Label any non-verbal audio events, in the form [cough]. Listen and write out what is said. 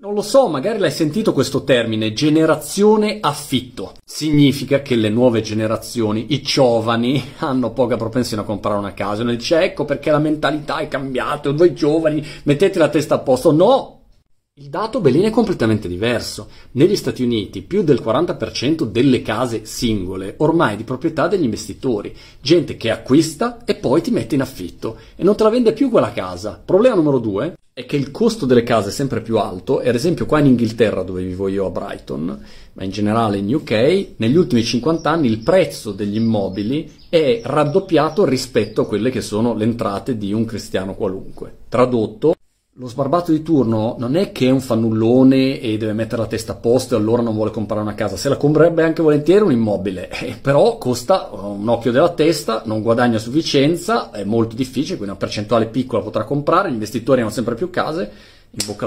Non lo so, magari l'hai sentito questo termine, generazione affitto. Significa che le nuove generazioni, i giovani, [laughs] hanno poca propensione a comprare una casa. Uno dice, ecco perché la mentalità è cambiata, voi giovani mettete la testa a posto. No! Il dato Belin è completamente diverso. Negli Stati Uniti più del 40% delle case singole ormai è di proprietà degli investitori, gente che acquista e poi ti mette in affitto e non te la vende più quella casa. Problema numero due, è che il costo delle case è sempre più alto e ad esempio qua in Inghilterra dove vivo io a Brighton, ma in generale in UK, negli ultimi 50 anni il prezzo degli immobili è raddoppiato rispetto a quelle che sono le entrate di un cristiano qualunque. Tradotto, lo sbarbato di turno non è che è un fannullone e deve mettere la testa a posto e allora non vuole comprare una casa, se la comprerebbe anche volentieri un immobile, [laughs] eh, però costa un occhio della testa, non guadagna a sufficienza, è molto difficile, quindi una percentuale piccola potrà comprare, gli investitori hanno sempre più case, in bocca al lupo.